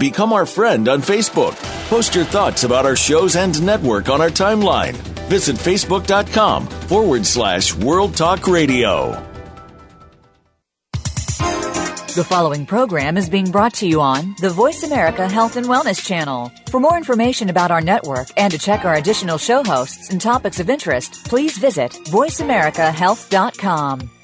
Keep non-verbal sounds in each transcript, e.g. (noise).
Become our friend on Facebook. Post your thoughts about our shows and network on our timeline. Visit facebook.com forward slash World Talk Radio. The following program is being brought to you on the Voice America Health and Wellness Channel. For more information about our network and to check our additional show hosts and topics of interest, please visit VoiceAmericaHealth.com.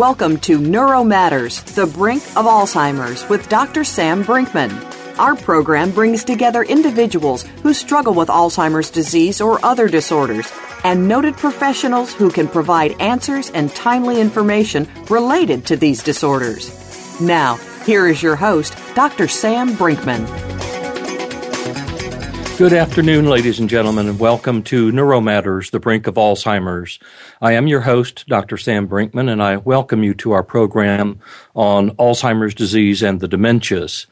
Welcome to Neuro Matters, the brink of Alzheimer's with Dr. Sam Brinkman. Our program brings together individuals who struggle with Alzheimer's disease or other disorders and noted professionals who can provide answers and timely information related to these disorders. Now, here is your host, Dr. Sam Brinkman. Good afternoon, ladies and gentlemen, and welcome to Neuromatters, the brink of Alzheimer's. I am your host, Dr. Sam Brinkman, and I welcome you to our program on Alzheimer's disease and the dementias.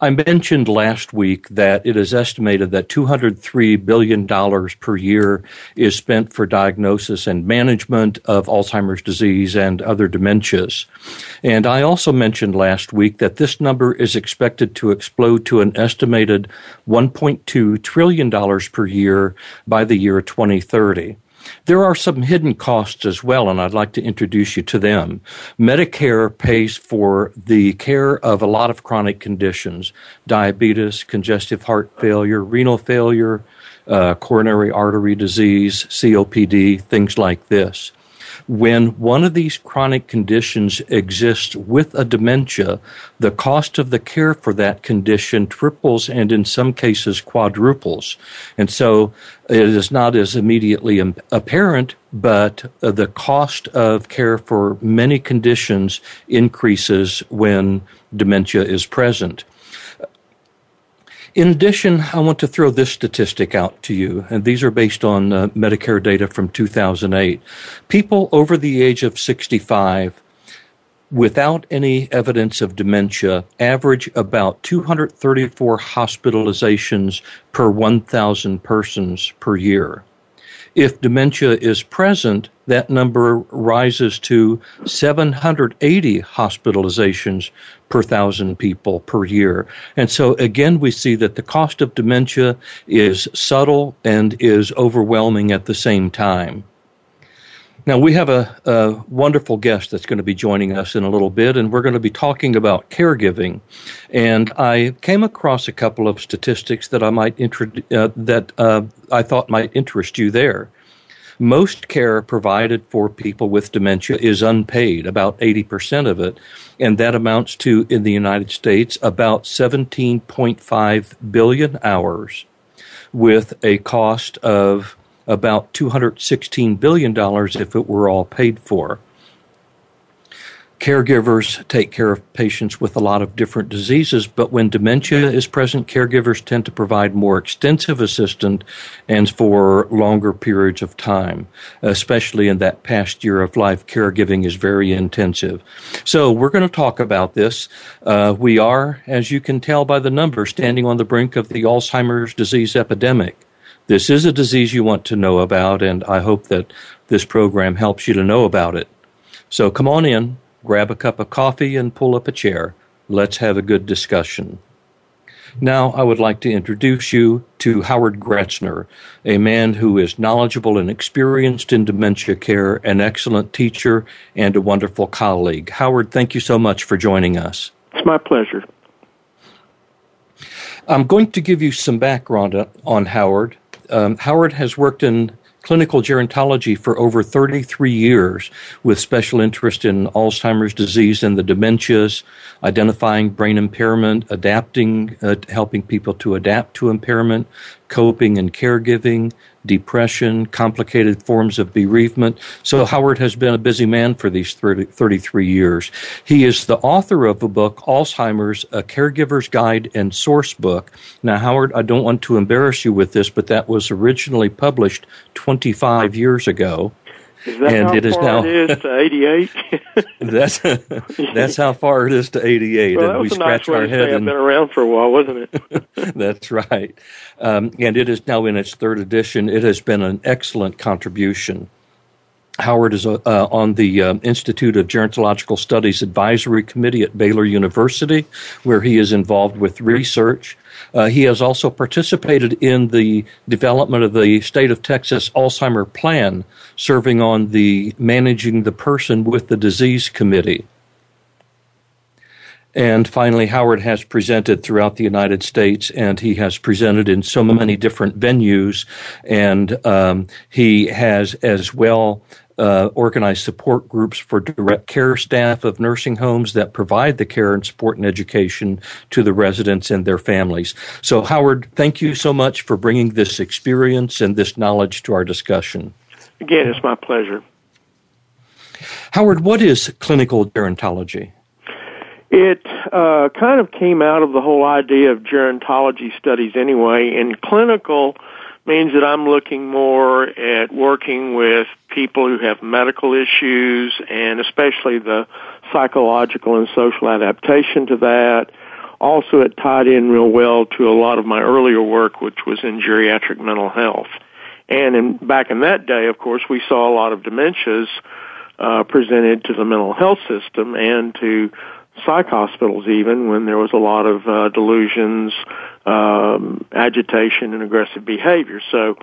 I mentioned last week that it is estimated that $203 billion per year is spent for diagnosis and management of Alzheimer's disease and other dementias. And I also mentioned last week that this number is expected to explode to an estimated $1.2 trillion per year by the year 2030. There are some hidden costs as well, and I'd like to introduce you to them. Medicare pays for the care of a lot of chronic conditions diabetes, congestive heart failure, renal failure, uh, coronary artery disease, COPD, things like this when one of these chronic conditions exists with a dementia, the cost of the care for that condition triples and in some cases quadruples. And so it is not as immediately apparent, but uh, the cost of care for many conditions increases when dementia is present. In addition, I want to throw this statistic out to you, and these are based on uh, Medicare data from 2008. People over the age of 65 without any evidence of dementia average about 234 hospitalizations per 1,000 persons per year. If dementia is present, that number rises to 780 hospitalizations per thousand people per year. And so again, we see that the cost of dementia is subtle and is overwhelming at the same time. Now, we have a, a, wonderful guest that's going to be joining us in a little bit, and we're going to be talking about caregiving. And I came across a couple of statistics that I might uh, that uh, I thought might interest you there. Most care provided for people with dementia is unpaid, about 80% of it, and that amounts to, in the United States, about 17.5 billion hours with a cost of about $216 billion if it were all paid for. Caregivers take care of patients with a lot of different diseases, but when dementia is present, caregivers tend to provide more extensive assistance and for longer periods of time, especially in that past year of life. Caregiving is very intensive. So we're going to talk about this. Uh, we are, as you can tell by the numbers, standing on the brink of the Alzheimer's disease epidemic. This is a disease you want to know about, and I hope that this program helps you to know about it. So come on in, grab a cup of coffee, and pull up a chair. Let's have a good discussion. Now, I would like to introduce you to Howard Gruetzner, a man who is knowledgeable and experienced in dementia care, an excellent teacher, and a wonderful colleague. Howard, thank you so much for joining us. It's my pleasure. I'm going to give you some background on Howard. Um, Howard has worked in clinical gerontology for over 33 years with special interest in Alzheimer's disease and the dementias, identifying brain impairment, adapting, uh, helping people to adapt to impairment, coping and caregiving, depression, complicated forms of bereavement. So Howard has been a busy man for these 30, 33 years. He is the author of a book, Alzheimer's, A Caregiver's Guide and Source Book. Now, Howard, I don't want to embarrass you with this, but that was originally published 25 years ago. Is that and how it is now it is to 88? (laughs) that's that's how far it is to 88, well, and we scratch nice our head. I've been around for a while, wasn't it? (laughs) that's right, um, and it is now in its third edition. It has been an excellent contribution. Howard is uh, on the uh, Institute of Gerontological Studies Advisory Committee at Baylor University, where he is involved with research uh, he has also participated in the development of the state of Texas Alzheimer Plan, serving on the Managing the Person with the Disease Committee. And finally, Howard has presented throughout the United States, and he has presented in so many different venues. And um, he has as well uh, organize support groups for direct care staff of nursing homes that provide the care and support and education to the residents and their families. So, Howard, thank you so much for bringing this experience and this knowledge to our discussion. Again, it's my pleasure. Howard, what is clinical gerontology? It uh, kind of came out of the whole idea of gerontology studies anyway, and clinical means that I'm looking more at working with people who have medical issues and especially the psychological and social adaptation to that. Also, it tied in real well to a lot of my earlier work, which was in geriatric mental health. And in, back in that day, of course, we saw a lot of dementias uh, presented to the mental health system and to psych hospitals even when there was a lot of uh, delusions, um, agitation, and aggressive behavior. So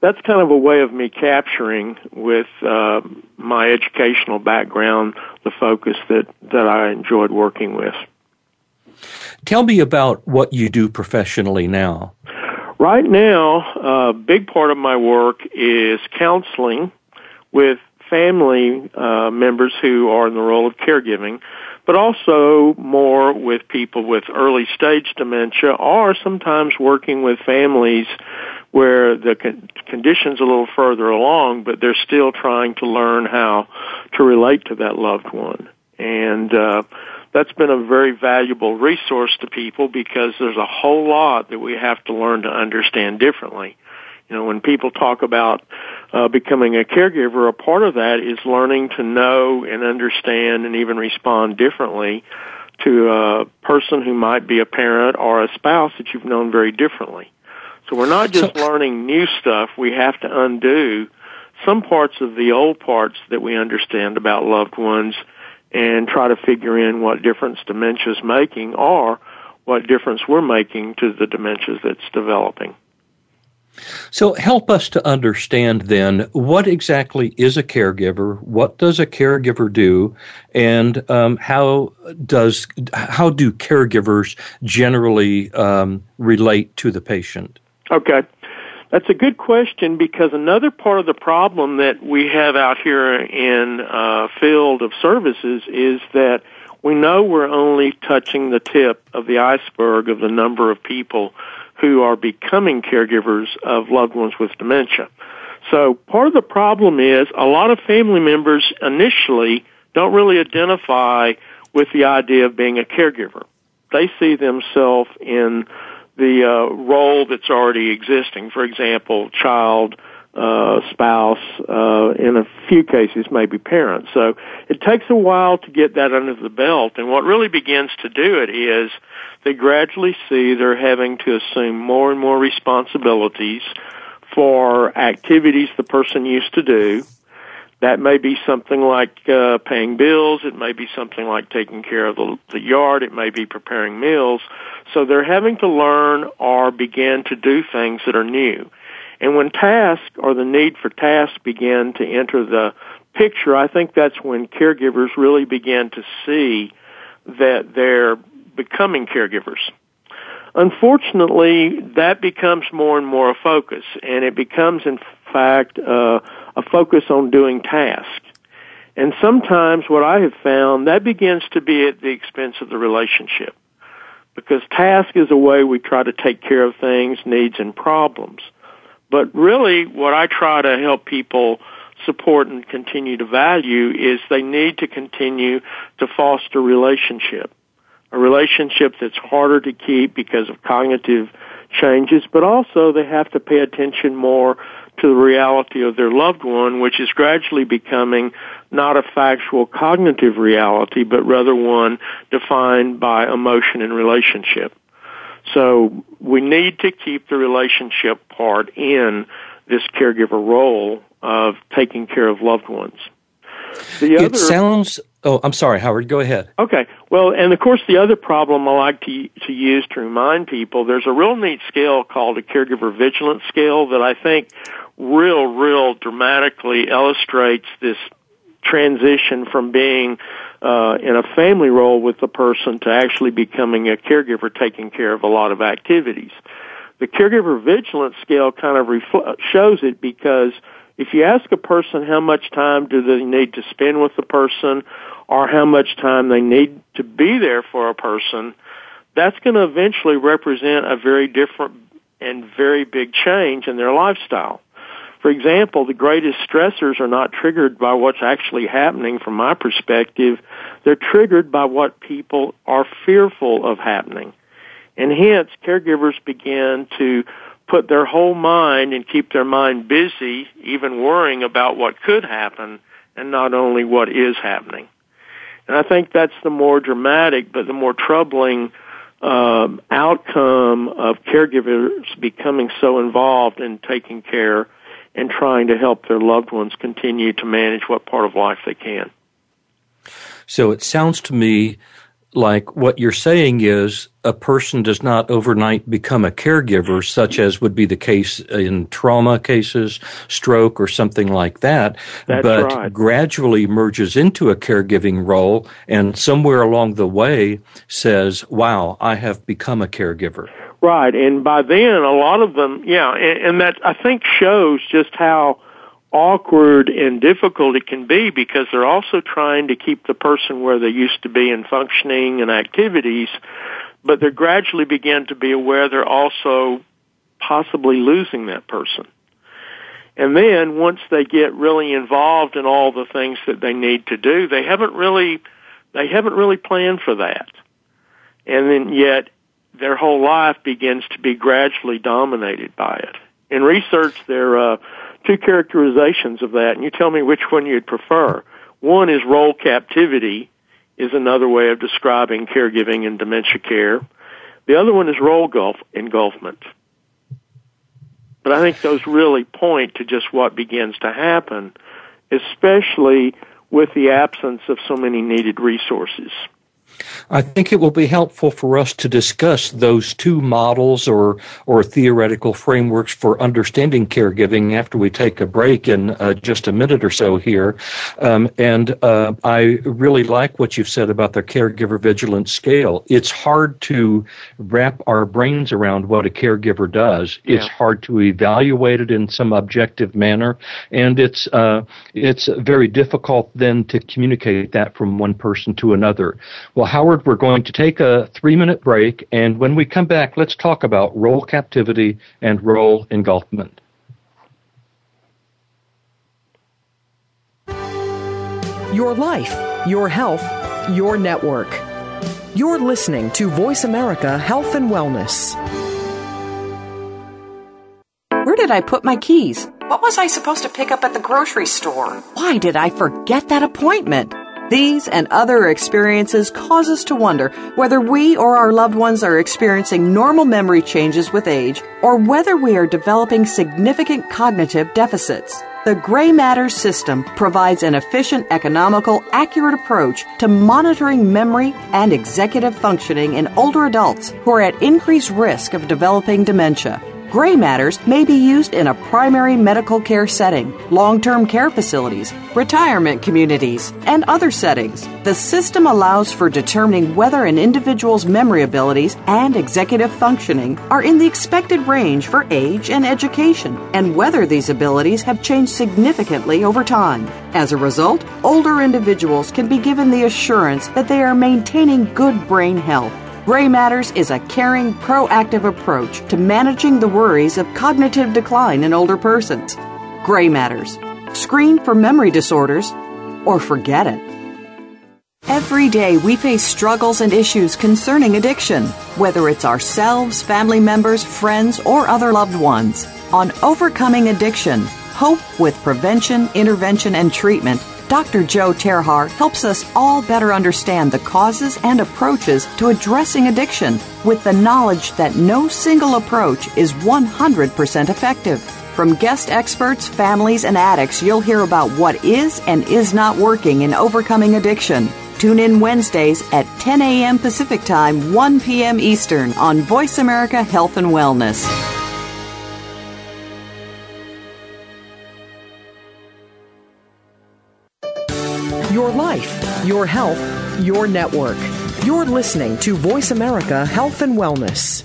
that's kind of a way of me capturing with uh, my educational background the focus that, that I enjoyed working with. Tell me about what you do professionally now. Right now, a big part of my work is counseling with family uh, members who are in the role of caregiving but also more with people with early stage dementia or sometimes working with families where the con- condition's a little further along, but they're still trying to learn how to relate to that loved one. And, uh, that's been a very valuable resource to people because there's a whole lot that we have to learn to understand differently. You know, when people talk about uh, becoming a caregiver, a part of that is learning to know and understand and even respond differently to a person who might be a parent or a spouse that you've known very differently. So we're not just so, learning new stuff, we have to undo some parts of the old parts that we understand about loved ones and try to figure in what difference dementia is making or what difference we're making to the dementias that's developing. So, help us to understand then what exactly is a caregiver? What does a caregiver do, and um, how does how do caregivers generally um, relate to the patient? Okay, that's a good question because another part of the problem that we have out here in uh, field of services is that we know we're only touching the tip of the iceberg of the number of people who are becoming caregivers of loved ones with dementia. So part of the problem is a lot of family members initially don't really identify with the idea of being a caregiver. They see themselves in the uh, role that's already existing. For example, child, uh, spouse, uh, in a few cases, maybe parents. So it takes a while to get that under the belt. And what really begins to do it is they gradually see they're having to assume more and more responsibilities for activities the person used to do. That may be something like uh, paying bills. It may be something like taking care of the, the yard. It may be preparing meals. So they're having to learn or begin to do things that are new. And when task or the need for tasks begin to enter the picture, I think that's when caregivers really begin to see that they're becoming caregivers. Unfortunately, that becomes more and more a focus, and it becomes, in fact, uh, a focus on doing tasks. And sometimes what I have found, that begins to be at the expense of the relationship because task is a way we try to take care of things, needs, and problems. But really, what I try to help people support and continue to value is they need to continue to foster relationship. A relationship that's harder to keep because of cognitive changes, but also they have to pay attention more to the reality of their loved one, which is gradually becoming not a factual cognitive reality, but rather one defined by emotion and relationship. So we need to keep the relationship part in this caregiver role of taking care of loved ones. The it sounds. Oh, I'm sorry, Howard. Go ahead. Okay. Well, and of course, the other problem I like to to use to remind people there's a real neat scale called a caregiver vigilance scale that I think real, real dramatically illustrates this transition from being uh, in a family role with the person to actually becoming a caregiver taking care of a lot of activities. The caregiver vigilance scale kind of refl- shows it because if you ask a person how much time do they need to spend with the person or how much time they need to be there for a person, that's going to eventually represent a very different and very big change in their lifestyle. For example, the greatest stressors are not triggered by what's actually happening from my perspective. They're triggered by what people are fearful of happening. And hence, caregivers begin to put their whole mind and keep their mind busy, even worrying about what could happen and not only what is happening. And I think that's the more dramatic but the more troubling um, outcome of caregivers becoming so involved in taking care and trying to help their loved ones continue to manage what part of life they can. So it sounds to me like what you're saying is a person does not overnight become a caregiver, such as would be the case in trauma cases, stroke, or something like that, That's but right. gradually merges into a caregiving role and somewhere along the way says, wow, I have become a caregiver. Right, and by then a lot of them, yeah, and, and that I think shows just how awkward and difficult it can be because they're also trying to keep the person where they used to be in functioning and activities, but they gradually begin to be aware they're also possibly losing that person. And then once they get really involved in all the things that they need to do, they haven't really they haven't really planned for that. And then yet their whole life begins to be gradually dominated by it. In research, there are uh, two characterizations of that, and you tell me which one you'd prefer. One is role captivity, is another way of describing caregiving and dementia care. The other one is role gulf engulfment. But I think those really point to just what begins to happen, especially with the absence of so many needed resources. I think it will be helpful for us to discuss those two models or or theoretical frameworks for understanding caregiving after we take a break in uh, just a minute or so here. Um, and uh, I really like what you've said about the caregiver vigilance scale. It's hard to wrap our brains around what a caregiver does. Yeah. It's hard to evaluate it in some objective manner, and it's uh, it's very difficult then to communicate that from one person to another. Well, Howard, we're going to take a three minute break, and when we come back, let's talk about role captivity and role engulfment. Your life, your health, your network. You're listening to Voice America Health and Wellness. Where did I put my keys? What was I supposed to pick up at the grocery store? Why did I forget that appointment? These and other experiences cause us to wonder whether we or our loved ones are experiencing normal memory changes with age or whether we are developing significant cognitive deficits. The Gray Matter system provides an efficient, economical, accurate approach to monitoring memory and executive functioning in older adults who are at increased risk of developing dementia. Gray matters may be used in a primary medical care setting, long term care facilities, retirement communities, and other settings. The system allows for determining whether an individual's memory abilities and executive functioning are in the expected range for age and education, and whether these abilities have changed significantly over time. As a result, older individuals can be given the assurance that they are maintaining good brain health Gray Matters is a caring, proactive approach to managing the worries of cognitive decline in older persons. Gray Matters. Screen for memory disorders or forget it. Every day we face struggles and issues concerning addiction, whether it's ourselves, family members, friends, or other loved ones. On Overcoming Addiction, Hope with Prevention, Intervention, and Treatment, Dr. Joe Terhar helps us all better understand the causes and approaches to addressing addiction with the knowledge that no single approach is 100% effective. From guest experts, families, and addicts, you'll hear about what is and is not working in overcoming addiction. Tune in Wednesdays at 10 a.m. Pacific Time, 1 p.m. Eastern on Voice America Health and Wellness. Your health, your network. You're listening to Voice America Health and Wellness.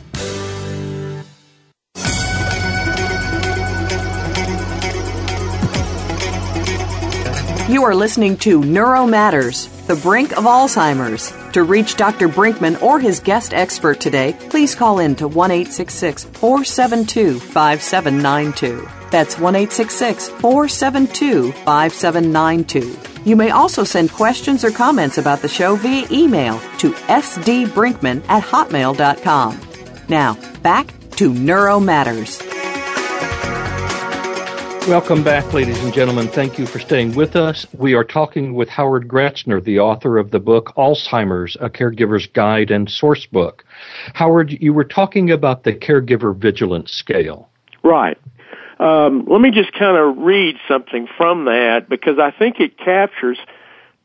You are listening to Neuro Matters, the brink of Alzheimer's. To reach Dr. Brinkman or his guest expert today, please call in to 1 472 5792. That's 1 472 5792. You may also send questions or comments about the show via email to sdbrinkman at hotmail.com. Now, back to Neuro Matters. Welcome back, ladies and gentlemen. Thank you for staying with us. We are talking with Howard Gruetzner, the author of the book Alzheimer's, A Caregiver's Guide and Source Book. Howard, you were talking about the caregiver vigilance scale. Right. Um, let me just kind of read something from that because I think it captures,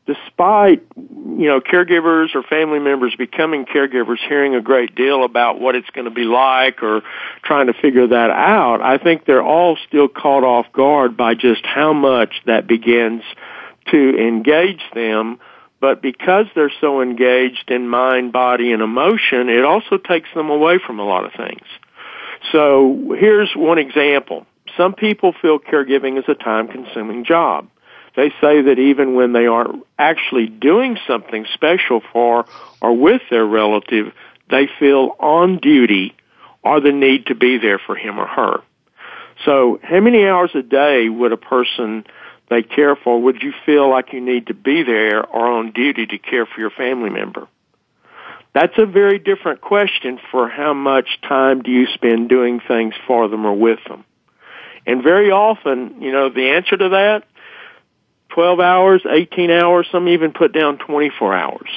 despite you know caregivers or family members becoming caregivers, hearing a great deal about what it's going to be like or trying to figure that out. I think they're all still caught off guard by just how much that begins to engage them. But because they're so engaged in mind, body, and emotion, it also takes them away from a lot of things. So here's one example. Some people feel caregiving is a time consuming job. They say that even when they aren't actually doing something special for or with their relative, they feel on duty or the need to be there for him or her. So how many hours a day would a person they care for, would you feel like you need to be there or on duty to care for your family member? That's a very different question for how much time do you spend doing things for them or with them. And very often, you know, the answer to that, 12 hours, 18 hours, some even put down 24 hours.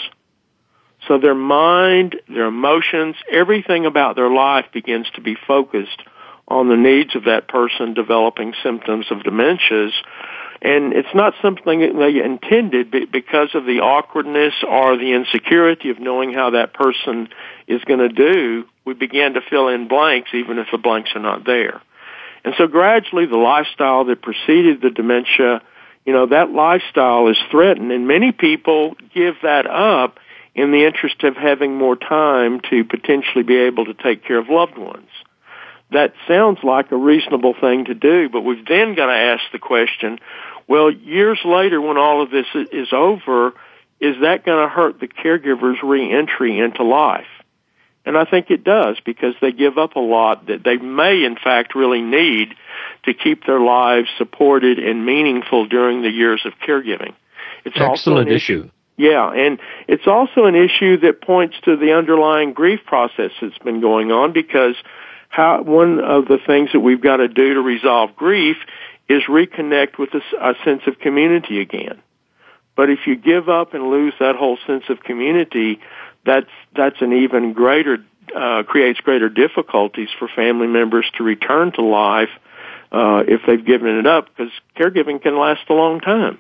So their mind, their emotions, everything about their life begins to be focused on the needs of that person developing symptoms of dementias. And it's not something that they intended because of the awkwardness or the insecurity of knowing how that person is going to do. We begin to fill in blanks even if the blanks are not there. And so gradually the lifestyle that preceded the dementia, you know, that lifestyle is threatened and many people give that up in the interest of having more time to potentially be able to take care of loved ones. That sounds like a reasonable thing to do, but we've then got to ask the question, well, years later when all of this is over, is that going to hurt the caregiver's reentry into life? And I think it does because they give up a lot that they may in fact really need to keep their lives supported and meaningful during the years of caregiving. It's Excellent also an issue. issue. Yeah, and it's also an issue that points to the underlying grief process that's been going on because how one of the things that we've got to do to resolve grief is reconnect with a, a sense of community again. But if you give up and lose that whole sense of community, that's that's an even greater uh, creates greater difficulties for family members to return to life uh, if they've given it up because caregiving can last a long time.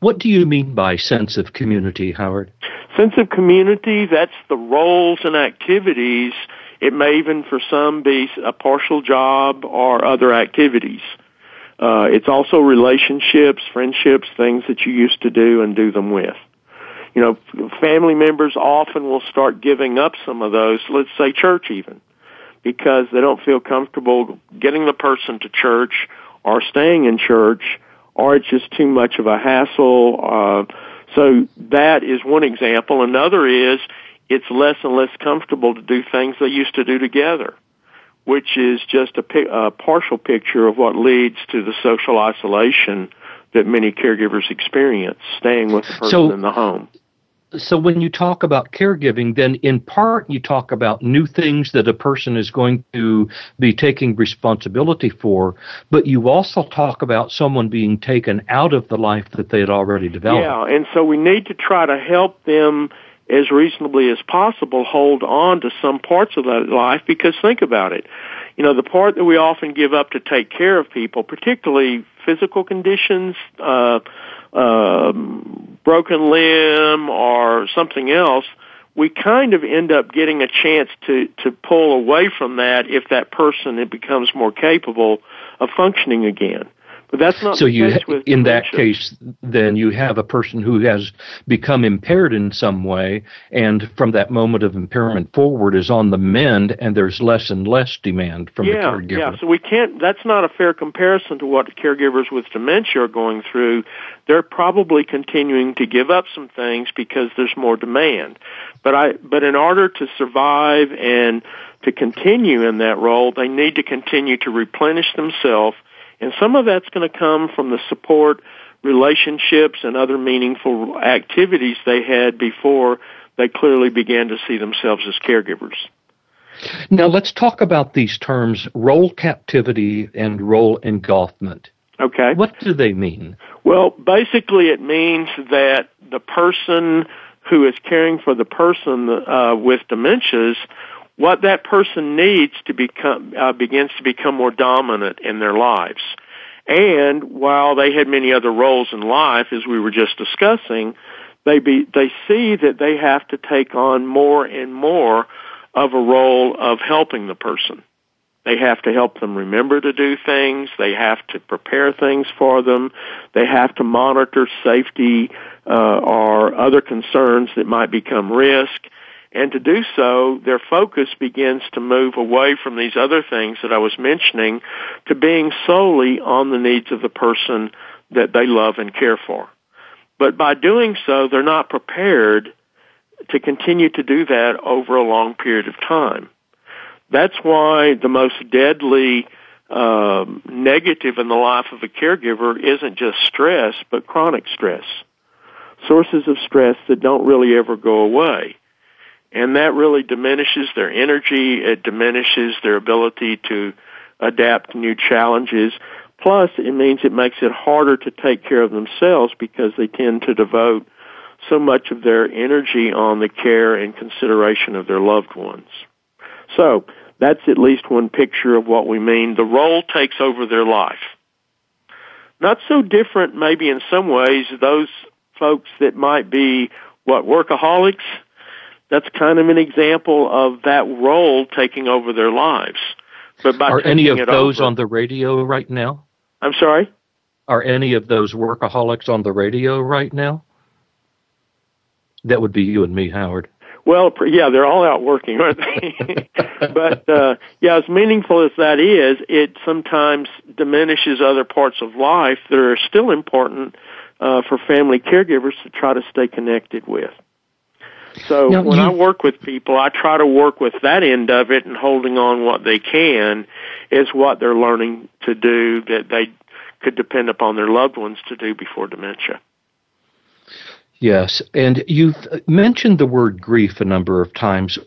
What do you mean by sense of community, Howard? Sense of community, that's the roles and activities. It may even for some be a partial job or other activities. Uh, it's also relationships, friendships, things that you used to do and do them with you know, family members often will start giving up some of those, let's say church even, because they don't feel comfortable getting the person to church or staying in church, or it's just too much of a hassle. Uh, so that is one example. Another is it's less and less comfortable to do things they used to do together, which is just a, a partial picture of what leads to the social isolation that many caregivers experience, staying with the person so, in the home so when you talk about caregiving, then in part you talk about new things that a person is going to be taking responsibility for, but you also talk about someone being taken out of the life that they had already developed. Yeah, and so we need to try to help them as reasonably as possible hold on to some parts of that life because think about it. You know, the part that we often give up to take care of people, particularly physical conditions, uh, um, broken limb or something else, we kind of end up getting a chance to to pull away from that if that person it becomes more capable of functioning again. But that's not so you in that case then you have a person who has become impaired in some way and from that moment of impairment forward is on the mend and there's less and less demand from yeah, the caregiver. Yeah, so we can't that's not a fair comparison to what caregivers with dementia are going through. They're probably continuing to give up some things because there's more demand. But I but in order to survive and to continue in that role, they need to continue to replenish themselves and some of that's going to come from the support, relationships, and other meaningful activities they had before they clearly began to see themselves as caregivers. Now let's talk about these terms role captivity and role engulfment. Okay. What do they mean? Well, basically it means that the person who is caring for the person uh, with dementias what that person needs to become uh, begins to become more dominant in their lives. And while they had many other roles in life, as we were just discussing, they be, they see that they have to take on more and more of a role of helping the person. They have to help them remember to do things. They have to prepare things for them. They have to monitor safety uh, or other concerns that might become risk. And to do so, their focus begins to move away from these other things that I was mentioning to being solely on the needs of the person that they love and care for. But by doing so, they're not prepared to continue to do that over a long period of time. That's why the most deadly um, negative in the life of a caregiver isn't just stress, but chronic stress. Sources of stress that don't really ever go away and that really diminishes their energy. It diminishes their ability to adapt to new challenges. Plus, it means it makes it harder to take care of themselves because they tend to devote so much of their energy on the care and consideration of their loved ones. So, that's at least one picture of what we mean. The role takes over their life. Not so different, maybe in some ways, those folks that might be, what, workaholics? That's kind of an example of that role taking over their lives. But by are any of those over, on the radio right now? I'm sorry. Are any of those workaholics on the radio right now? That would be you and me, Howard. Well, yeah, they're all out working, aren't they? (laughs) but uh, yeah, as meaningful as that is, it sometimes diminishes other parts of life that are still important uh, for family caregivers to try to stay connected with. So when you, I work with people, I try to work with that end of it and holding on what they can is what they're learning to do that they could depend upon their loved ones to do before dementia. Yes, and you've mentioned the word grief a number of times.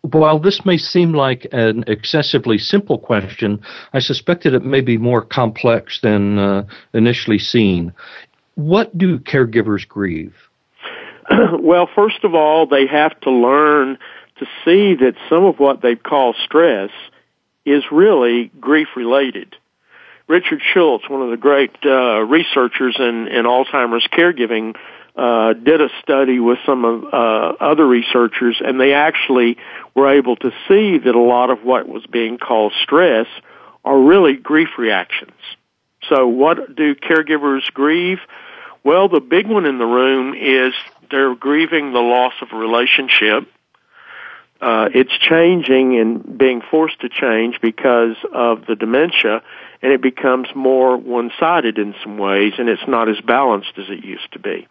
While this may seem like an excessively simple question, I suspect that it may be more complex than uh, initially seen. What do caregivers grieve? (clears throat) well, first of all, they have to learn to see that some of what they call stress is really grief related. Richard Schulz, one of the great uh, researchers in, in Alzheimer's caregiving, uh, did a study with some of uh, other researchers, and they actually were able to see that a lot of what was being called stress are really grief reactions. So, what do caregivers grieve? Well, the big one in the room is they're grieving the loss of a relationship. Uh, it's changing and being forced to change because of the dementia, and it becomes more one-sided in some ways, and it's not as balanced as it used to be.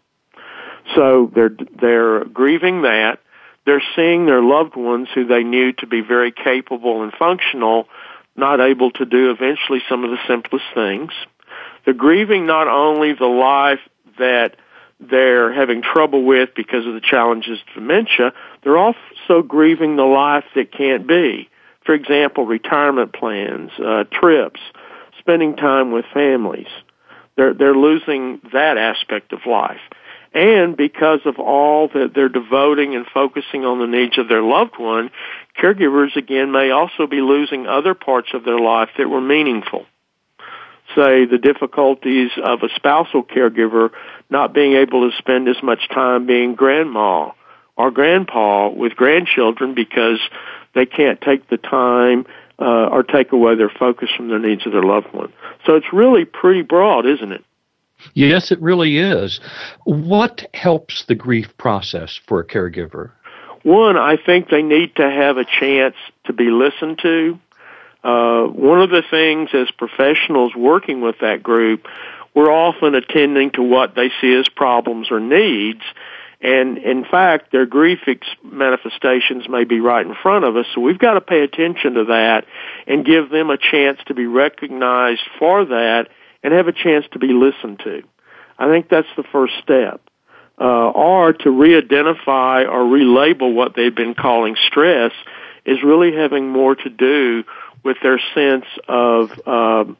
So they're they're grieving that. they're seeing their loved ones who they knew to be very capable and functional not able to do eventually some of the simplest things. They're grieving not only the life that they're having trouble with because of the challenges of dementia, they're also grieving the life that can't be. For example, retirement plans, uh, trips, spending time with families. They're, they're losing that aspect of life. And because of all that they're devoting and focusing on the needs of their loved one, caregivers again may also be losing other parts of their life that were meaningful. Say the difficulties of a spousal caregiver not being able to spend as much time being grandma or grandpa with grandchildren because they can't take the time uh, or take away their focus from the needs of their loved one. So it's really pretty broad, isn't it? Yes, it really is. What helps the grief process for a caregiver? One, I think they need to have a chance to be listened to. Uh, one of the things as professionals working with that group, we're often attending to what they see as problems or needs. And in fact, their grief ex- manifestations may be right in front of us, so we've got to pay attention to that and give them a chance to be recognized for that and have a chance to be listened to. I think that's the first step. Uh, or to re-identify or relabel what they've been calling stress is really having more to do with their sense of um,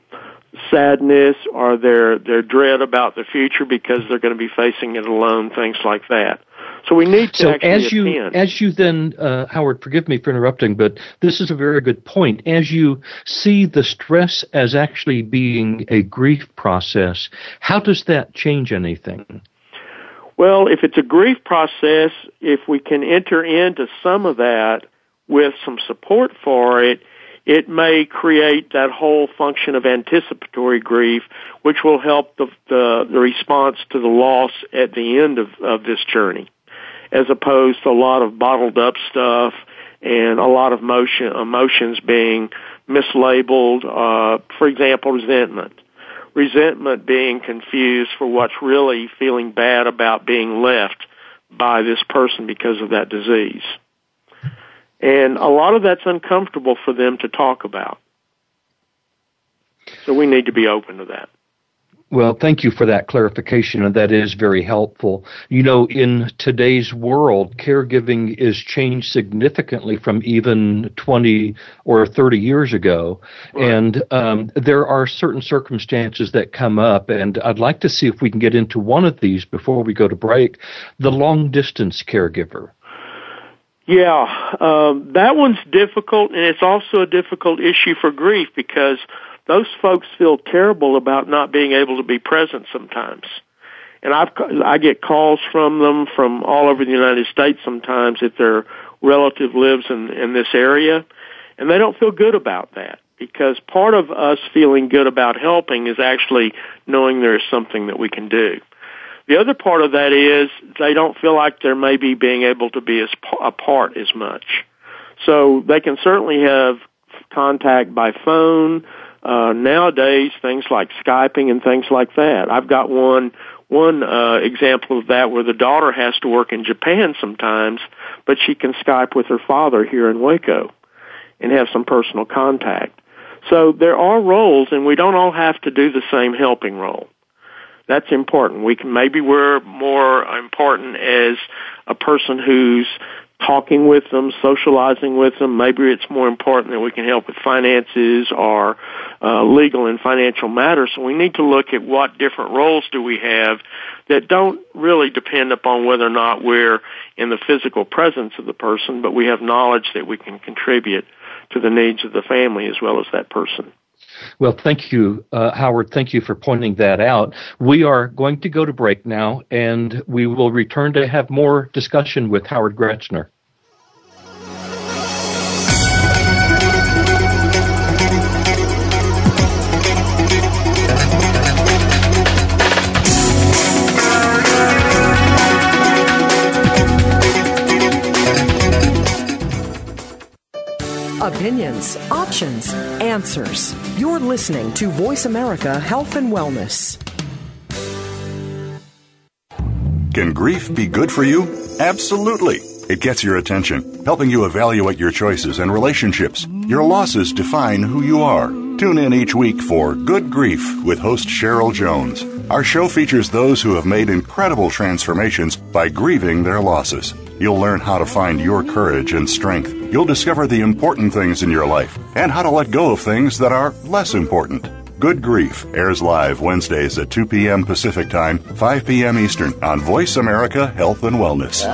sadness or their their dread about the future because they're going to be facing it alone, things like that. So we need to so as you attend. as you then uh, Howard, forgive me for interrupting, but this is a very good point. As you see the stress as actually being a grief process, how does that change anything? Well, if it's a grief process, if we can enter into some of that with some support for it, it may create that whole function of anticipatory grief, which will help the, the, the response to the loss at the end of, of this journey as opposed to a lot of bottled up stuff and a lot of motion, emotions being mislabeled. Uh, for example, resentment. Resentment being confused for what's really feeling bad about being left by this person because of that disease. And a lot of that's uncomfortable for them to talk about. So we need to be open to that. Well, thank you for that clarification, and that is very helpful. You know, in today's world, caregiving is changed significantly from even 20 or 30 years ago. Right. And um, there are certain circumstances that come up, and I'd like to see if we can get into one of these before we go to break the long distance caregiver. Yeah, um, that one's difficult, and it's also a difficult issue for grief because those folks feel terrible about not being able to be present sometimes. And I've, I get calls from them from all over the United States sometimes if their relative lives in, in this area, and they don't feel good about that because part of us feeling good about helping is actually knowing there is something that we can do. The other part of that is they don't feel like they're maybe being able to be as apart as much. So they can certainly have contact by phone, uh, nowadays things like Skyping and things like that. I've got one one uh, example of that where the daughter has to work in Japan sometimes, but she can Skype with her father here in Waco and have some personal contact. So there are roles, and we don't all have to do the same helping role. That's important. We can maybe we're more important as a person who's talking with them, socializing with them. Maybe it's more important that we can help with finances or uh, legal and financial matters. So we need to look at what different roles do we have that don't really depend upon whether or not we're in the physical presence of the person, but we have knowledge that we can contribute to the needs of the family as well as that person. Well, thank you, uh, Howard. Thank you for pointing that out. We are going to go to break now, and we will return to have more discussion with Howard Gruetzner. Opinions, options, answers. You're listening to Voice America Health and Wellness. Can grief be good for you? Absolutely. It gets your attention, helping you evaluate your choices and relationships. Your losses define who you are. Tune in each week for Good Grief with host Cheryl Jones. Our show features those who have made incredible transformations by grieving their losses. You'll learn how to find your courage and strength. You'll discover the important things in your life and how to let go of things that are less important. Good Grief airs live Wednesdays at 2 p.m. Pacific Time, 5 p.m. Eastern on Voice America Health and Wellness.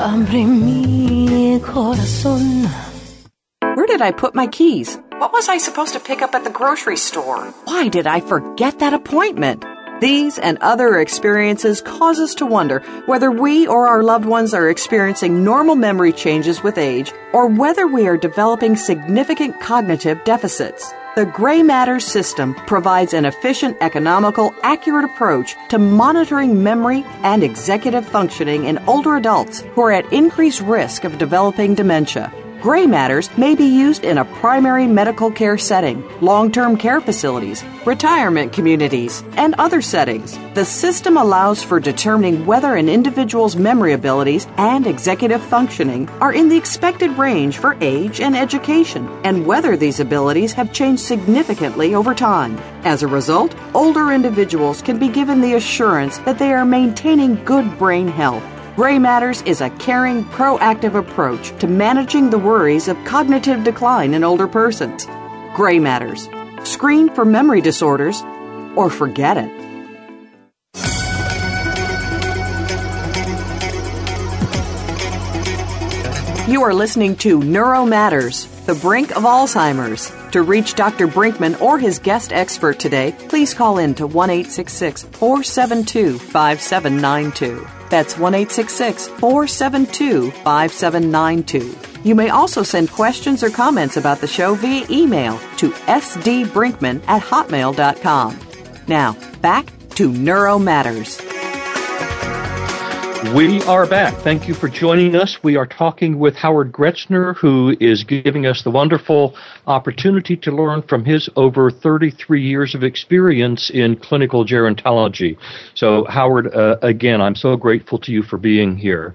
Where did I put my keys? What was I supposed to pick up at the grocery store? Why did I forget that appointment? These and other experiences cause us to wonder whether we or our loved ones are experiencing normal memory changes with age or whether we are developing significant cognitive deficits. The Gray matter system provides an efficient, economical, accurate approach to monitoring memory and executive functioning in older adults who are at increased risk of developing dementia. Gray matters may be used in a primary medical care setting, long term care facilities, retirement communities, and other settings. The system allows for determining whether an individual's memory abilities and executive functioning are in the expected range for age and education, and whether these abilities have changed significantly over time. As a result, older individuals can be given the assurance that they are maintaining good brain health. Gray Matters is a caring, proactive approach to managing the worries of cognitive decline in older persons. Gray Matters. Screen for memory disorders or forget it. You are listening to Neuro Matters, the brink of Alzheimer's. To reach Dr. Brinkman or his guest expert today, please call in to 1 472 5792. That's 1 472 5792. You may also send questions or comments about the show via email to sdbrinkman at hotmail.com. Now, back to Neuro Matters. We are back. Thank you for joining us. We are talking with Howard Gruetzner, who is giving us the wonderful opportunity to learn from his over 33 years of experience in clinical gerontology. So, Howard, uh, again, I'm so grateful to you for being here.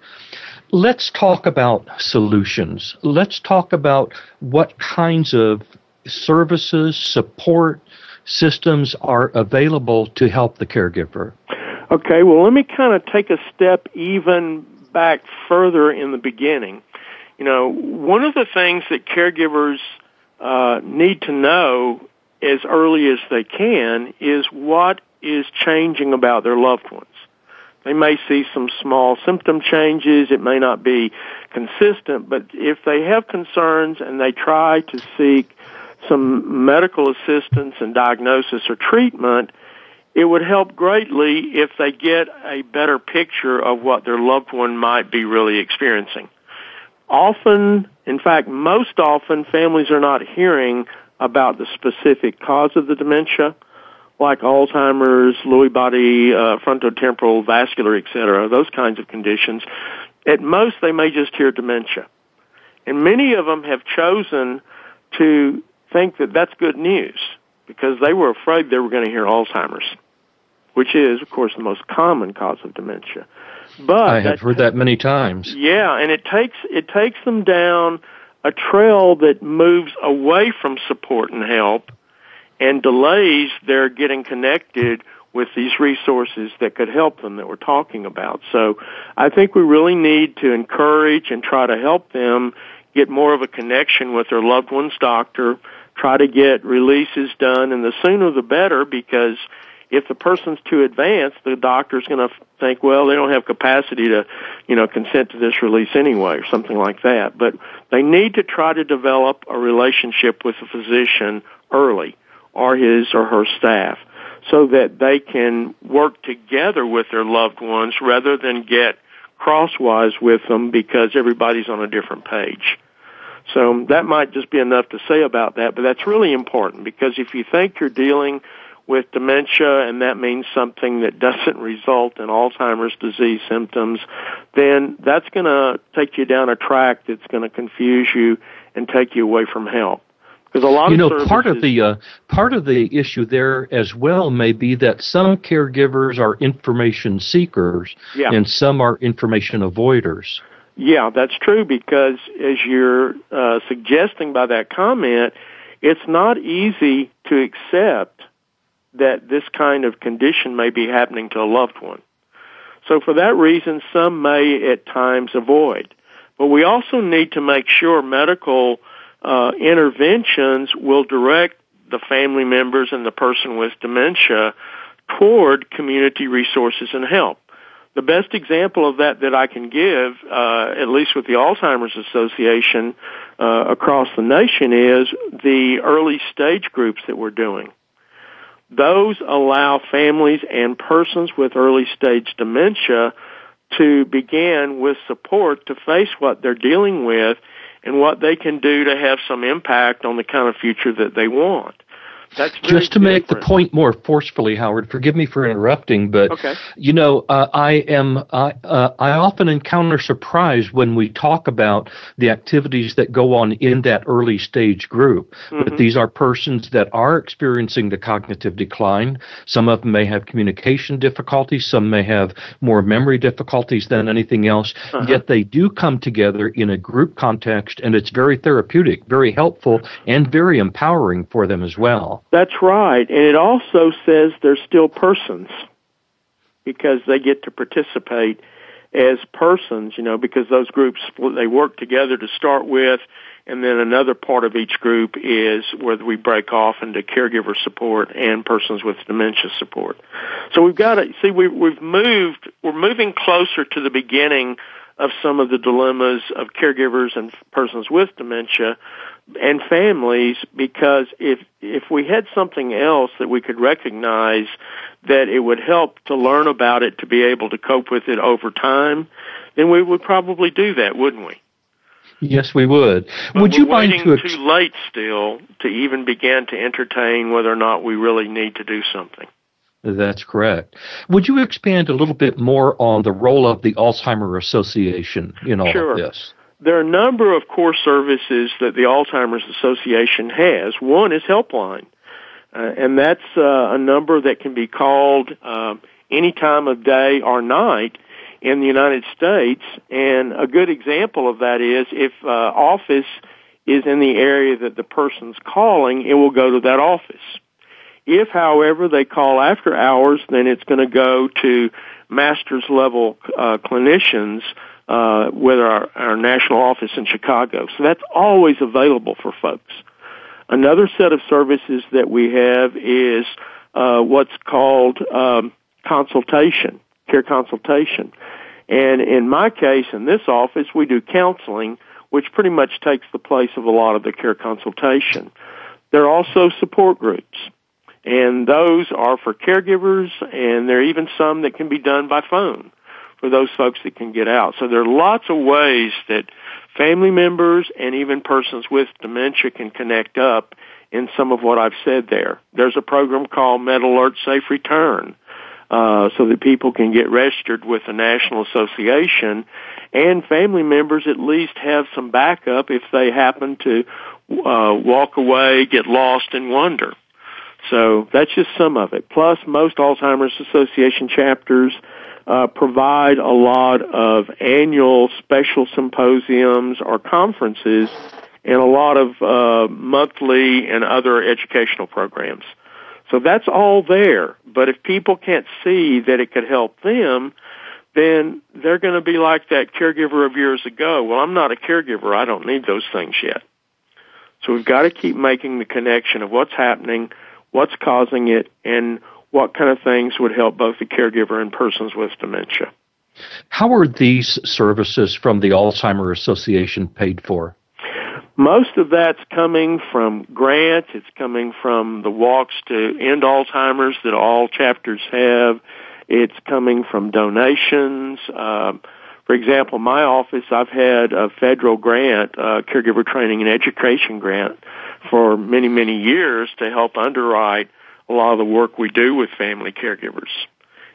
Let's talk about solutions. Let's talk about what kinds of services, support, systems are available to help the caregiver. Okay, well, let me kind of take a step even back further in the beginning. You know, one of the things that caregivers uh, need to know as early as they can is what is changing about their loved ones. They may see some small symptom changes. It may not be consistent, but if they have concerns and they try to seek some medical assistance and diagnosis or treatment, it would help greatly if they get a better picture of what their loved one might be really experiencing. Often, in fact, most often, families are not hearing about the specific cause of the dementia, like Alzheimer's, Lewy body, uh, frontotemporal, vascular, etc., those kinds of conditions. At most, they may just hear dementia. And many of them have chosen to think that that's good news because they were afraid they were going to hear Alzheimer's which is, of course, the most common cause of dementia. But I have heard that many times. Yeah, and it takes it takes them down a trail that moves away from support and help and delays their getting connected with these resources that could help them that we're talking about. So I think we really need to encourage and try to help them get more of a connection with their loved one's doctor, try to get releases done, and the sooner the better because if the person's too advanced, the doctor's going to think, well, they don't have capacity to, you know, consent to this release anyway, or something like that. But they need to try to develop a relationship with the physician early, or his or her staff, so that they can work together with their loved ones rather than get crosswise with them because everybody's on a different page. So that might just be enough to say about that, but that's really important because if you think you're dealing with dementia and that means something that doesn't result in Alzheimer's disease symptoms, then that's going to take you down a track that's going to confuse you and take you away from help. Because a lot you know, of part of the uh, part of the issue there as well may be that some caregivers are information seekers yeah. and some are information avoiders. Yeah, that's true because as you're uh, suggesting by that comment, it's not easy to accept that this kind of condition may be happening to a loved one. So for that reason, some may at times avoid. But we also need to make sure medical uh, interventions will direct the family members and the person with dementia toward community resources and help. The best example of that that I can give, uh, at least with the Alzheimer's Association uh, across the nation, is the early stage groups that we're doing. Those allow families and persons with early stage dementia to begin with support to face what they're dealing with and what they can do to have some impact on the kind of future that they want. That's just to make the point more forcefully, Howard. Forgive me for interrupting, but okay. you know, uh, I am I, uh, I often encounter surprise when we talk about the activities that go on in that early stage group. Mm-hmm. But these are persons that are experiencing the cognitive decline. Some of them may have communication difficulties. Some may have more memory difficulties than anything else. Uh-huh. Yet they do come together in a group context, and it's very therapeutic, very helpful, and very empowering for them as well. That's right. And it also says they're still persons because they get to participate as persons, you know, because those groups, they work together to start with, and then another part of each group is where we break off into caregiver support and persons with dementia support. So we've got to, see, we, we've moved, we're moving closer to the beginning of some of the dilemmas of caregivers and persons with dementia and families because if if we had something else that we could recognize that it would help to learn about it to be able to cope with it over time, then we would probably do that, wouldn't we? Yes, we would. But would you mind to ex- too late still to even begin to entertain whether or not we really need to do something? That's correct. Would you expand a little bit more on the role of the Alzheimer Association in all sure. of this? There are a number of core services that the Alzheimer's Association has. One is Helpline, uh, and that's uh, a number that can be called uh, any time of day or night in the United States. And a good example of that is if uh, office is in the area that the person's calling, it will go to that office. If, however, they call after hours, then it's going to go to master's level uh, clinicians uh, with our, our national office in Chicago. So that's always available for folks. Another set of services that we have is uh, what's called um, consultation, care consultation. And in my case, in this office, we do counseling, which pretty much takes the place of a lot of the care consultation. There are also support groups. And those are for caregivers, and there are even some that can be done by phone for those folks that can get out. So there are lots of ways that family members and even persons with dementia can connect up in some of what I've said there. There's a program called MedAlert Safe Return, uh, so that people can get registered with the National Association and family members at least have some backup if they happen to uh, walk away, get lost, and wander. So that's just some of it. Plus, most Alzheimer's Association chapters uh, provide a lot of annual special symposiums or conferences and a lot of uh, monthly and other educational programs. So that's all there. But if people can't see that it could help them, then they're going to be like that caregiver of years ago. Well, I'm not a caregiver. I don't need those things yet. So we've got to keep making the connection of what's happening, what's causing it, and what kind of things would help both the caregiver and persons with dementia. How are these services from the Alzheimer Association paid for? Most of that's coming from grants. It's coming from the walks to end Alzheimer's that all chapters have. It's coming from donations. Um, for example, my office, I've had a federal grant, uh, caregiver training and education grant, for many, many years to help underwrite a lot of the work we do with family caregivers.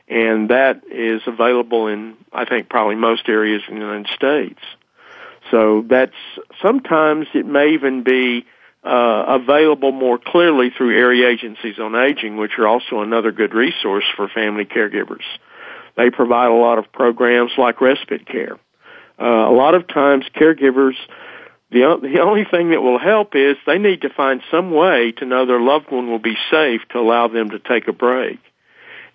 And that is available in, I think, probably most areas in the United States. So that's, sometimes it may even be uh, available more clearly through area agencies on aging, which are also another good resource for family caregivers. They provide a lot of programs like respite care. Uh, a lot of times caregivers, the, the only thing that will help is they need to find some way to know their loved one will be safe to allow them to take a break.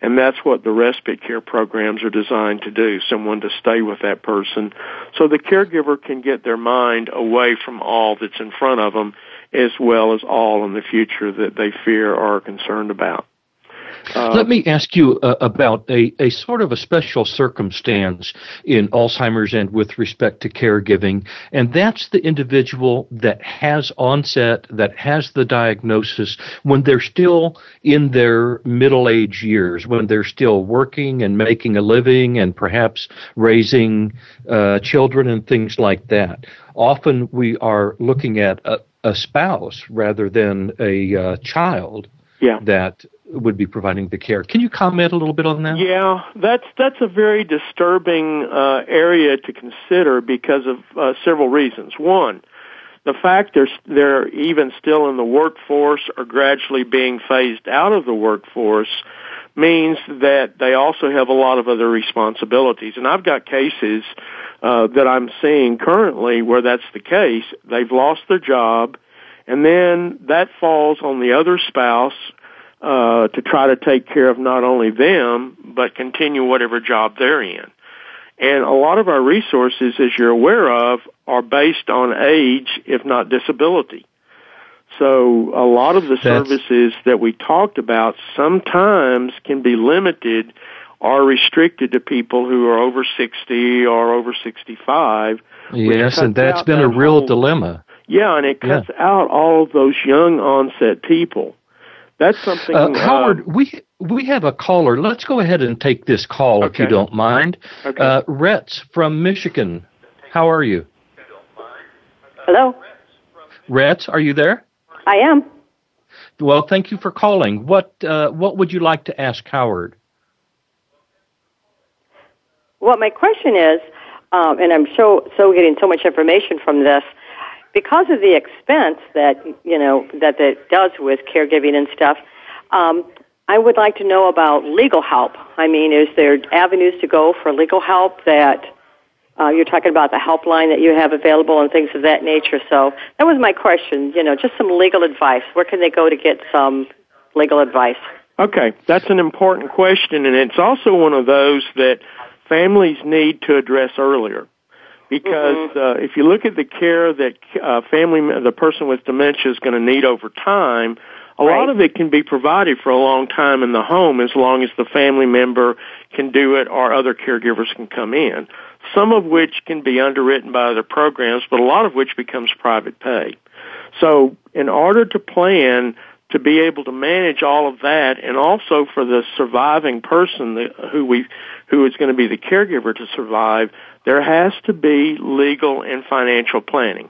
And that's what the respite care programs are designed to do, someone to stay with that person so the caregiver can get their mind away from all that's in front of them as well as all in the future that they fear or are concerned about. Uh, Let me ask you uh, about a, a sort of a special circumstance in Alzheimer's and with respect to caregiving, and that's the individual that has onset, that has the diagnosis when they're still in their middle age years, when they're still working and making a living and perhaps raising uh, children and things like that. Often we are looking at a, a spouse rather than a uh, child yeah. that would be providing the care. Can you comment a little bit on that? Yeah, that's that's a very disturbing uh, area to consider because of uh, several reasons. One, the fact they're they're even still in the workforce or gradually being phased out of the workforce means that they also have a lot of other responsibilities. And I've got cases uh, that I'm seeing currently where that's the case. They've lost their job, and then that falls on the other spouse uh, to try to take care of not only them, but continue whatever job they're in. And a lot of our resources, as you're aware of, are based on age, if not disability. So a lot of the That's... services that we talked about sometimes can be limited or restricted to people who are over 60 or over 65. Yes, and that's been that a real whole, dilemma. Yeah, and it cuts yeah. out all of those young onset people. That's something. Uh, Howard, uh, we we have a caller. Let's go ahead and take this call okay. if you don't mind. Okay. Uh, Retz from Michigan. How are you? Hello. Retz, are you there? I am. Well, thank you for calling. What uh, what would you like to ask Howard? Well, my question is, um, and I'm so so getting so much information from this because of the expense that you know that it does with caregiving and stuff. Um, I would like to know about legal help. I mean, is there avenues to go for legal help that uh, you're talking about the helpline that you have available and things of that nature? So that was my question. You know, just some legal advice. Where can they go to get some legal advice? Okay, that's an important question, and it's also one of those that families need to address earlier because mm-hmm. uh, if you look at the care that uh, family the person with dementia is going to need over time, a right. lot of it can be provided for a long time in the home as long as the family member can do it or other caregivers can come in. Some of which can be underwritten by other programs, but a lot of which becomes private pay. So in order to plan to be able to manage all of that and also for the surviving person who we who is going to be the caregiver to survive there has to be legal and financial planning.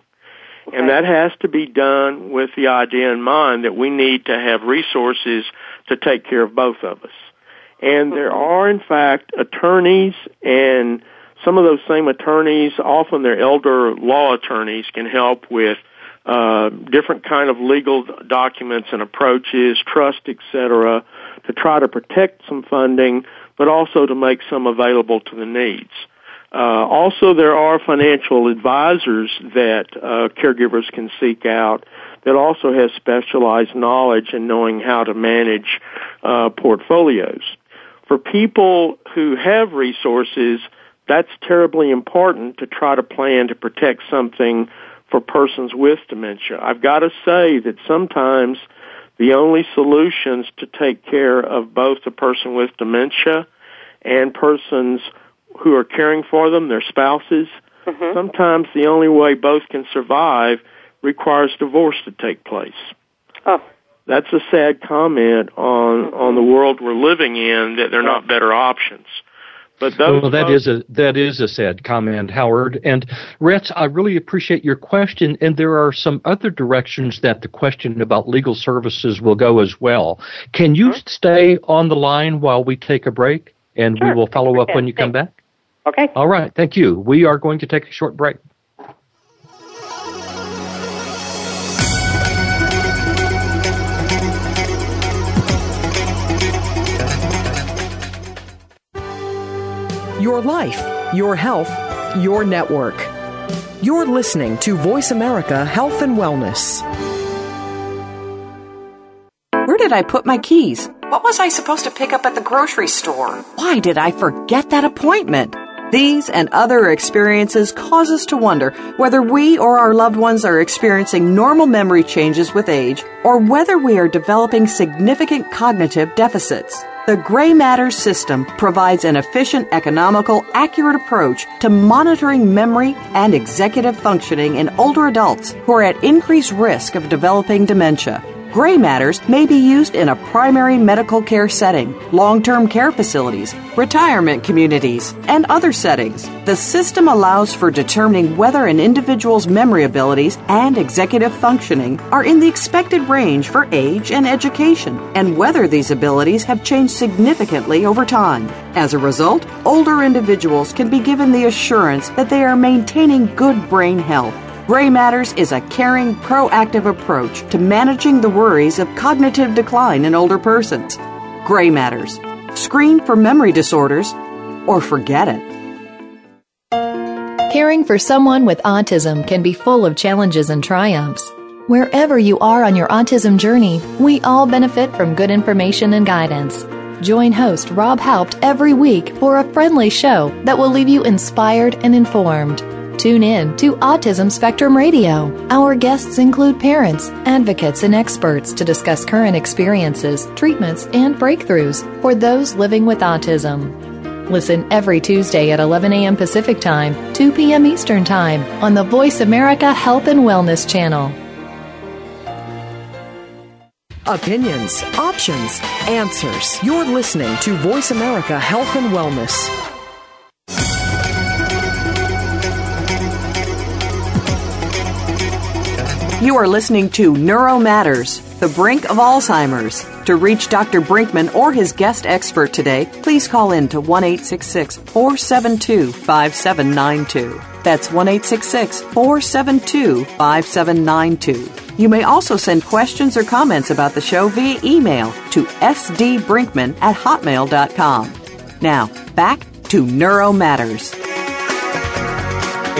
Okay. And that has to be done with the idea in mind that we need to have resources to take care of both of us. And there are in fact attorneys and some of those same attorneys, often they're elder law attorneys, can help with uh, different kind of legal documents and approaches, trust, etc., to try to protect some funding, but also to make some available to the needs. Uh, also, there are financial advisors that uh, caregivers can seek out that also has specialized knowledge in knowing how to manage uh, portfolios. For people who have resources, that's terribly important to try to plan to protect something for persons with dementia. I've got to say that sometimes the only solutions to take care of both the person with dementia and persons who are caring for them, their spouses. Mm-hmm. Sometimes the only way both can survive requires divorce to take place. Oh. That's a sad comment on mm-hmm. on the world we're living in that they're not better options. But those well, that is a that is a sad comment, Howard. And Retz, I really appreciate your question. And there are some other directions that the question about legal services will go as well. Can you mm-hmm. stay on the line while we take a break, and sure. we will follow up when you come back? Okay. All right. Thank you. We are going to take a short break. Your life, your health, your network. You're listening to Voice America Health and Wellness. Where did I put my keys? What was I supposed to pick up at the grocery store? Why did I forget that appointment? These and other experiences cause us to wonder whether we or our loved ones are experiencing normal memory changes with age or whether we are developing significant cognitive deficits. The Gray Matter system provides an efficient, economical, accurate approach to monitoring memory and executive functioning in older adults who are at increased risk of developing dementia. Gray matters may be used in a primary medical care setting, long term care facilities, retirement communities, and other settings. The system allows for determining whether an individual's memory abilities and executive functioning are in the expected range for age and education, and whether these abilities have changed significantly over time. As a result, older individuals can be given the assurance that they are maintaining good brain health Gray Matters is a caring, proactive approach to managing the worries of cognitive decline in older persons. Gray Matters. Screen for memory disorders or forget it. Caring for someone with autism can be full of challenges and triumphs. Wherever you are on your autism journey, we all benefit from good information and guidance. Join host Rob Haupt every week for a friendly show that will leave you inspired and informed. Tune in to Autism Spectrum Radio. Our guests include parents, advocates, and experts to discuss current experiences, treatments, and breakthroughs for those living with autism. Listen every Tuesday at 11 a.m. Pacific Time, 2 p.m. Eastern Time on the Voice America Health and Wellness channel. Opinions, options, answers. You're listening to Voice America Health and Wellness. You are listening to Neuro Matters, the brink of Alzheimer's. To reach Dr. Brinkman or his guest expert today, please call in to 1 472 5792. That's 1 472 5792. You may also send questions or comments about the show via email to sdbrinkman at hotmail.com. Now, back to Neuro Matters.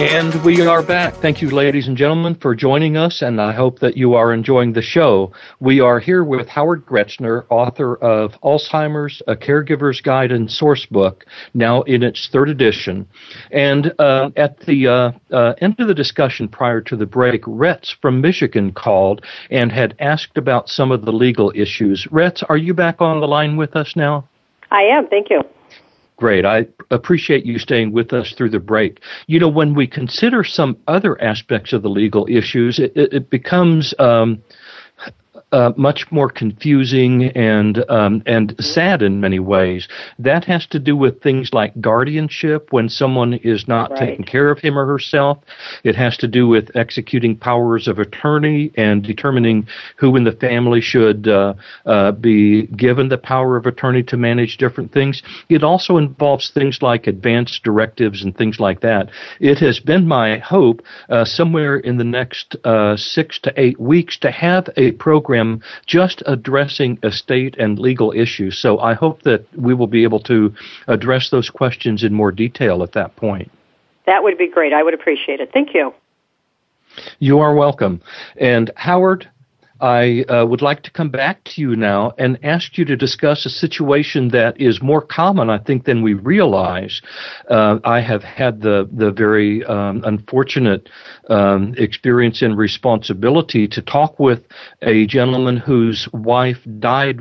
And we are back. Thank you, ladies and gentlemen, for joining us, and I hope that you are enjoying the show. We are here with Howard Gruetzner, author of Alzheimer's, A Caregiver's Guide and Source Book, now in its third edition. And uh, at the uh, uh, end of the discussion prior to the break, Retz from Michigan called and had asked about some of the legal issues. Retz, are you back on the line with us now? I am. Thank you. Great. I appreciate you staying with us through the break. You know, when we consider some other aspects of the legal issues, it, it becomes um, uh, much more confusing and um, and sad in many ways. That has to do with things like guardianship when someone is not right. taking care of him or herself. It has to do with executing powers of attorney and determining who in the family should uh, uh, be given the power of attorney to manage different things. It also involves things like advance directives and things like that. It has been my hope uh, somewhere in the next uh, six to eight weeks to have a program program just addressing estate and legal issues. So I hope that we will be able to address those questions in more detail at that point. That would be great. I would appreciate it. Thank you. You are welcome. And Howard, I uh, would like to come back to you now and ask you to discuss a situation that is more common, I think, than we realize. Uh, I have had the the very um, unfortunate um, experience and responsibility to talk with a gentleman whose wife died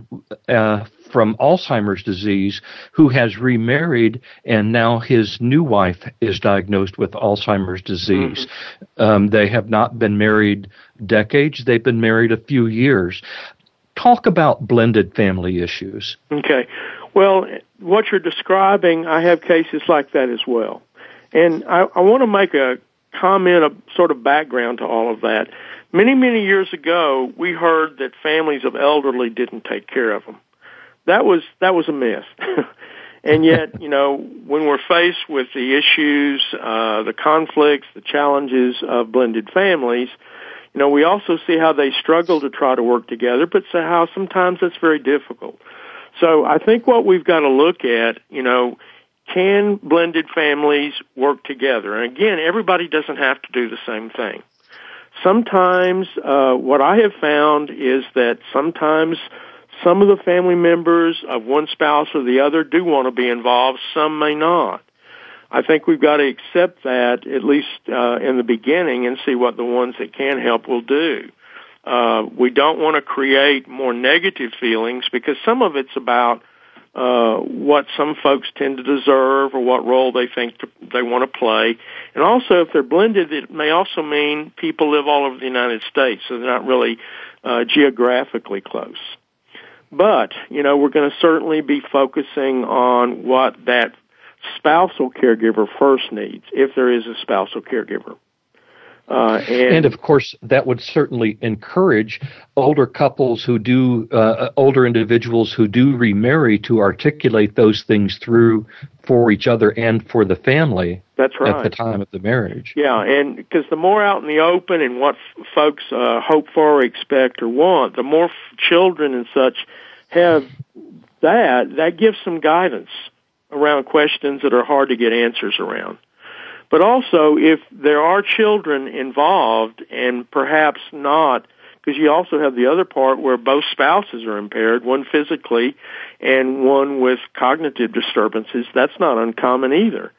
uh, from Alzheimer's disease who has remarried and now his new wife is diagnosed with Alzheimer's disease. Mm-hmm. Um, they have not been married decades, they've been married a few years. Talk about blended family issues. Okay. Well, what you're describing, I have cases like that as well. And I, I want to make a comment, a sort of background to all of that. Many, many years ago, we heard that families of elderly didn't take care of them that was that was a myth. (laughs) and yet, you know, when we're faced with the issues, uh, the conflicts, the challenges of blended families, you know, we also see how they struggle to try to work together, but so how sometimes that's very difficult. So I think what we've got to look at, you know, can blended families work together? And again, everybody doesn't have to do the same thing. Sometimes, uh, what I have found is that sometimes some of the family members of one spouse or the other do want to be involved. Some may not. I think we've got to accept that at least uh, in the beginning and see what the ones that can help will do. Uh, we don't want to create more negative feelings because some of it's about uh, what some folks tend to deserve or what role they think to, they want to play. And also, if they're blended, it may also mean people live all over the United States, so they're not really uh, geographically close. But, you know, we're going to certainly be focusing on what that spousal caregiver first needs, if there is a spousal caregiver. Uh, and, and, of course, that would certainly encourage older couples who do, uh, older individuals who do remarry to articulate those things through for each other and for the family. That's right. At the time of the marriage. Yeah, and because the more out in the open and what f- folks uh, hope for, or expect, or want, the more f- children and such have that, that gives some guidance around questions that are hard to get answers around. But also, if there are children involved, and perhaps not, because you also have the other part where both spouses are impaired, one physically and one with cognitive disturbances, that's not uncommon either.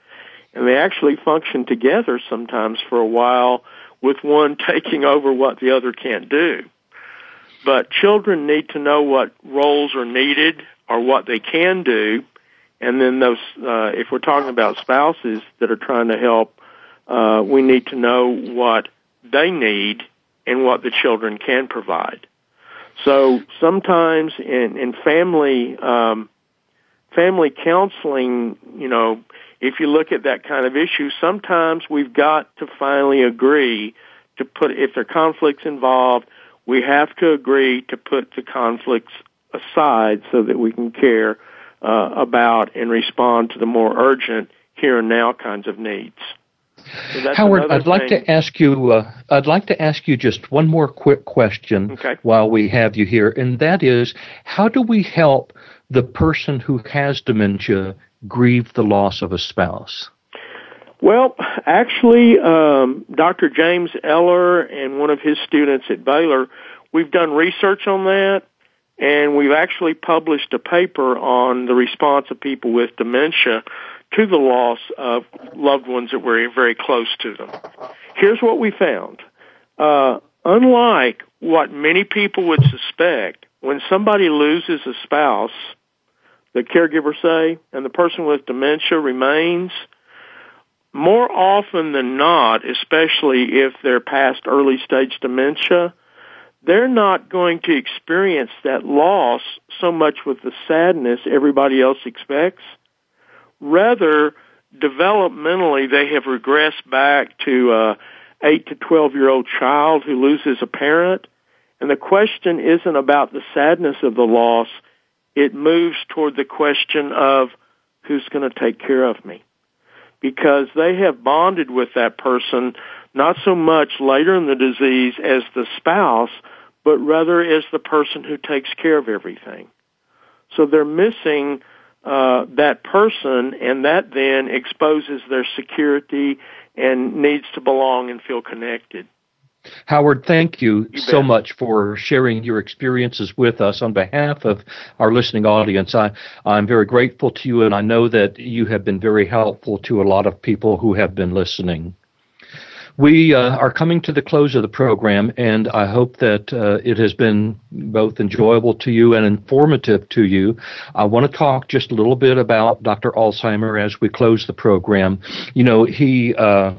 And they actually function together sometimes for a while with one (laughs) taking over what the other can't do. But children need to know what roles are needed or what they can do and then those, uh, if we're talking about spouses that are trying to help, uh, we need to know what they need and what the children can provide. So sometimes in, in family, um, family counseling, you know, if you look at that kind of issue, sometimes we've got to finally agree to put, if there are conflicts involved, we have to agree to put the conflicts aside so that we can care uh, about and respond to the more urgent here and now kinds of needs. So Howard, I'd thing. like to ask you. Uh, I'd like to ask you just one more quick question okay. while we have you here, and that is, how do we help the person who has dementia grieve the loss of a spouse? Well, actually, um, Dr. James Eller and one of his students at Baylor, we've done research on that, and we've actually published a paper on the response of people with dementia to the loss of loved ones that were very close to them. Here's what we found. Uh, unlike what many people would suspect, when somebody loses a spouse, the caregiver say, and the person with dementia remains, more often than not, especially if they're past early stage dementia, they're not going to experience that loss so much with the sadness everybody else expects. Rather, developmentally, they have regressed back to a 8 to 12 year old child who loses a parent. And the question isn't about the sadness of the loss. It moves toward the question of who's going to take care of me. Because they have bonded with that person not so much later in the disease as the spouse, but rather as the person who takes care of everything. So they're missing uh, that person, and that then exposes their security and needs to belong and feel connected. Howard, thank you, you so much for sharing your experiences with us on behalf of our listening audience. I, I'm very grateful to you, and I know that you have been very helpful to a lot of people who have been listening. We uh, are coming to the close of the program, and I hope that uh, it has been both enjoyable to you and informative to you. I want to talk just a little bit about Dr. Alzheimer as we close the program. You know, he. Uh,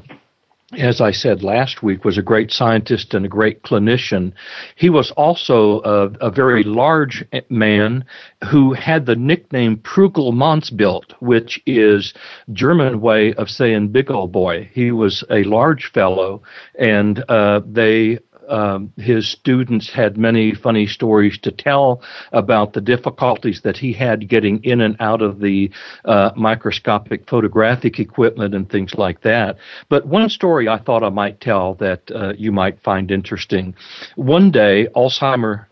as I said last week, was a great scientist and a great clinician. He was also a, a very large man who had the nickname Prügel-Mannsbild, which is German way of saying big old boy. He was a large fellow, and uh, they um, his students had many funny stories to tell about the difficulties that he had getting in and out of the uh, microscopic photographic equipment and things like that. But one story I thought I might tell that uh, you might find interesting. One day, Alzheimer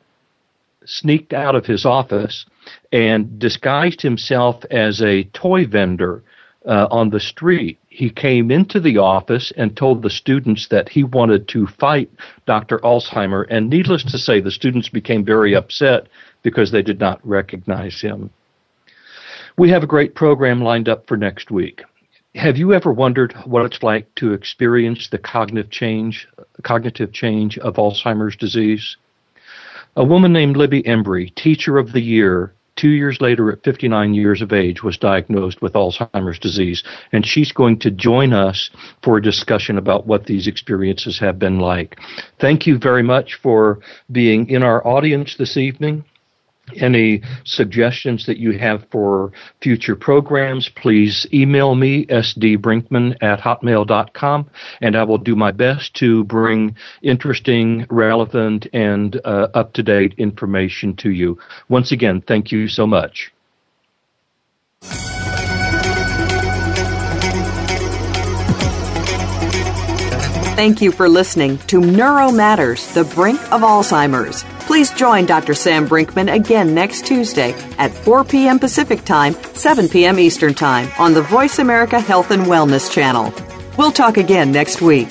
sneaked out of his office and disguised himself as a toy vendor uh, on the street. He came into the office and told the students that he wanted to fight Dr. Alzheimer, and needless to say, the students became very upset because they did not recognize him. We have a great program lined up for next week. Have you ever wondered what it's like to experience the cognitive change, cognitive change of Alzheimer's disease? A woman named Libby Embry, Teacher of the Year, two years later at 59 years of age, was diagnosed with Alzheimer's disease, and she's going to join us for a discussion about what these experiences have been like. Thank you very much for being in our audience this evening any suggestions that you have for future programs, please email me, sdbrinkman at hotmail.com, and I will do my best to bring interesting, relevant, and uh, up to date information to you. Once again, thank you so much. Thank you for listening to Neuro Matters, the brink of Alzheimer's. Please join Dr. Sam Brinkman again next Tuesday at 4 p.m. Pacific Time, 7 p.m. Eastern Time on the Voice America Health and Wellness channel. We'll talk again next week.